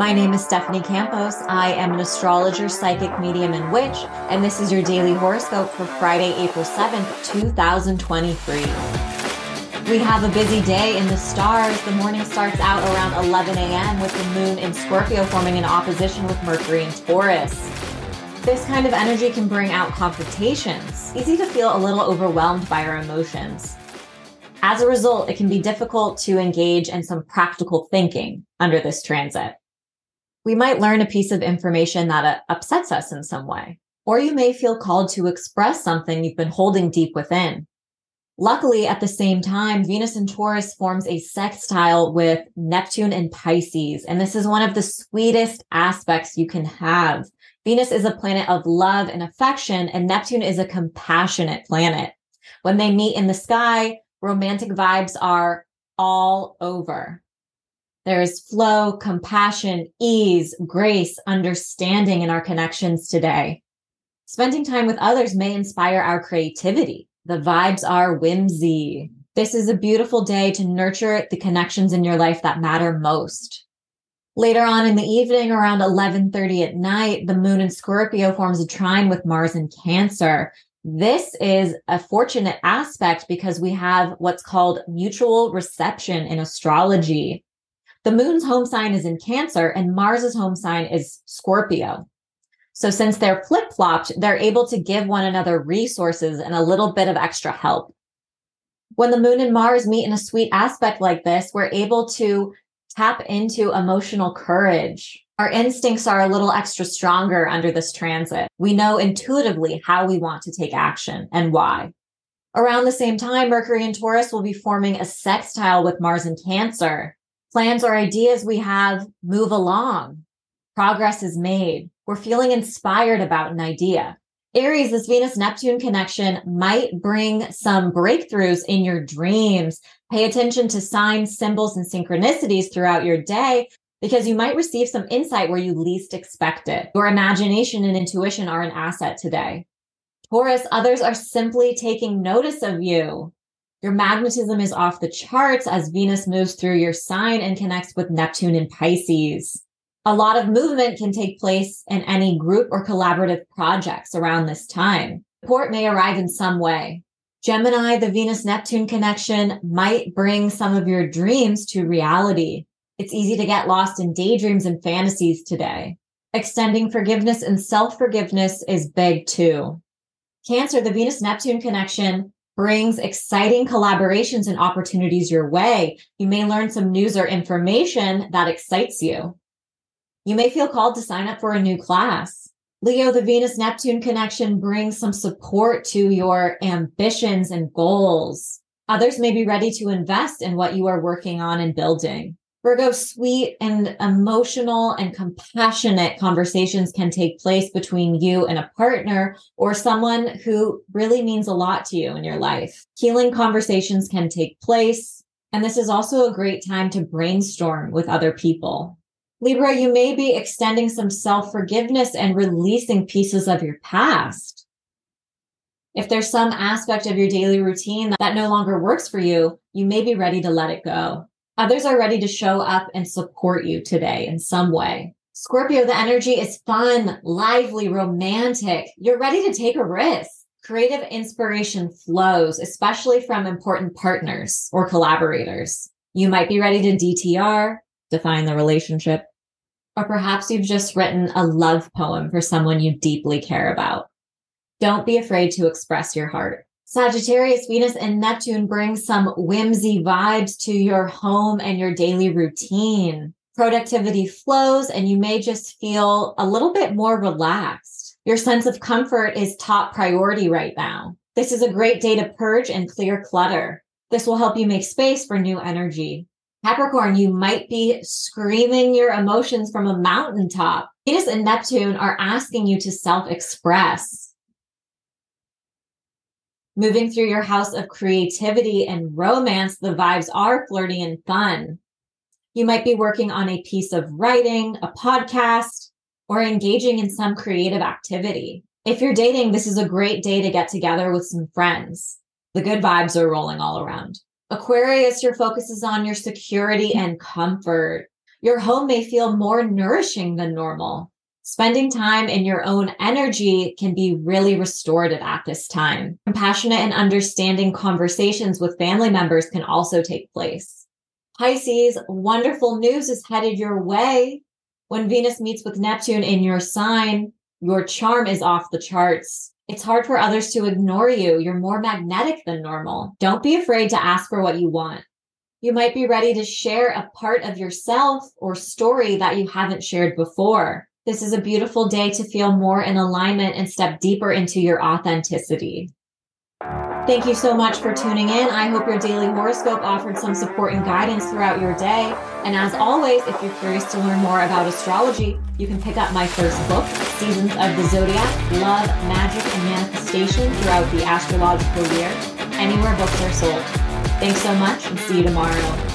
My name is Stephanie Campos. I am an astrologer, psychic medium, and witch, and this is your daily horoscope for Friday, April 7th, 2023. We have a busy day in the stars. The morning starts out around 11 a.m. with the moon in Scorpio forming an opposition with Mercury in Taurus. This kind of energy can bring out confrontations. Easy to feel a little overwhelmed by our emotions. As a result, it can be difficult to engage in some practical thinking under this transit. We might learn a piece of information that uh, upsets us in some way, or you may feel called to express something you've been holding deep within. Luckily, at the same time, Venus in Taurus forms a sextile with Neptune and Pisces, and this is one of the sweetest aspects you can have. Venus is a planet of love and affection, and Neptune is a compassionate planet. When they meet in the sky, romantic vibes are all over. There's flow, compassion, ease, grace, understanding in our connections today. Spending time with others may inspire our creativity. The vibes are whimsy. This is a beautiful day to nurture the connections in your life that matter most. Later on in the evening, around 11:30 at night, the moon in Scorpio forms a trine with Mars in Cancer. This is a fortunate aspect because we have what's called mutual reception in astrology. The moon's home sign is in Cancer and Mars's home sign is Scorpio. So since they're flip flopped, they're able to give one another resources and a little bit of extra help. When the moon and Mars meet in a sweet aspect like this, we're able to tap into emotional courage. Our instincts are a little extra stronger under this transit. We know intuitively how we want to take action and why. Around the same time, Mercury and Taurus will be forming a sextile with Mars and Cancer plans or ideas we have move along. Progress is made. We're feeling inspired about an idea. Aries, this Venus Neptune connection might bring some breakthroughs in your dreams. Pay attention to signs, symbols, and synchronicities throughout your day because you might receive some insight where you least expect it. Your imagination and intuition are an asset today. Taurus, others are simply taking notice of you. Your magnetism is off the charts as Venus moves through your sign and connects with Neptune in Pisces. A lot of movement can take place in any group or collaborative projects around this time. Support may arrive in some way. Gemini, the Venus Neptune connection might bring some of your dreams to reality. It's easy to get lost in daydreams and fantasies today. Extending forgiveness and self forgiveness is big too. Cancer, the Venus Neptune connection brings exciting collaborations and opportunities your way. You may learn some news or information that excites you. You may feel called to sign up for a new class. Leo, the Venus Neptune connection brings some support to your ambitions and goals. Others may be ready to invest in what you are working on and building. Virgo, sweet and emotional and compassionate conversations can take place between you and a partner or someone who really means a lot to you in your life. Healing conversations can take place. And this is also a great time to brainstorm with other people. Libra, you may be extending some self forgiveness and releasing pieces of your past. If there's some aspect of your daily routine that no longer works for you, you may be ready to let it go. Others are ready to show up and support you today in some way. Scorpio, the energy is fun, lively, romantic. You're ready to take a risk. Creative inspiration flows, especially from important partners or collaborators. You might be ready to DTR, define the relationship, or perhaps you've just written a love poem for someone you deeply care about. Don't be afraid to express your heart. Sagittarius, Venus, and Neptune bring some whimsy vibes to your home and your daily routine. Productivity flows, and you may just feel a little bit more relaxed. Your sense of comfort is top priority right now. This is a great day to purge and clear clutter. This will help you make space for new energy. Capricorn, you might be screaming your emotions from a mountaintop. Venus and Neptune are asking you to self express moving through your house of creativity and romance, the vibes are flirty and fun. You might be working on a piece of writing, a podcast, or engaging in some creative activity. If you're dating, this is a great day to get together with some friends. The good vibes are rolling all around. Aquarius, your focus is on your security and comfort. Your home may feel more nourishing than normal. Spending time in your own energy can be really restorative at this time. Compassionate and understanding conversations with family members can also take place. Pisces, wonderful news is headed your way. When Venus meets with Neptune in your sign, your charm is off the charts. It's hard for others to ignore you. You're more magnetic than normal. Don't be afraid to ask for what you want. You might be ready to share a part of yourself or story that you haven't shared before. This is a beautiful day to feel more in alignment and step deeper into your authenticity. Thank you so much for tuning in. I hope your daily horoscope offered some support and guidance throughout your day. And as always, if you're curious to learn more about astrology, you can pick up my first book, Seasons of the Zodiac Love, Magick, and Manifestation throughout the astrological year, anywhere books are sold. Thanks so much and see you tomorrow.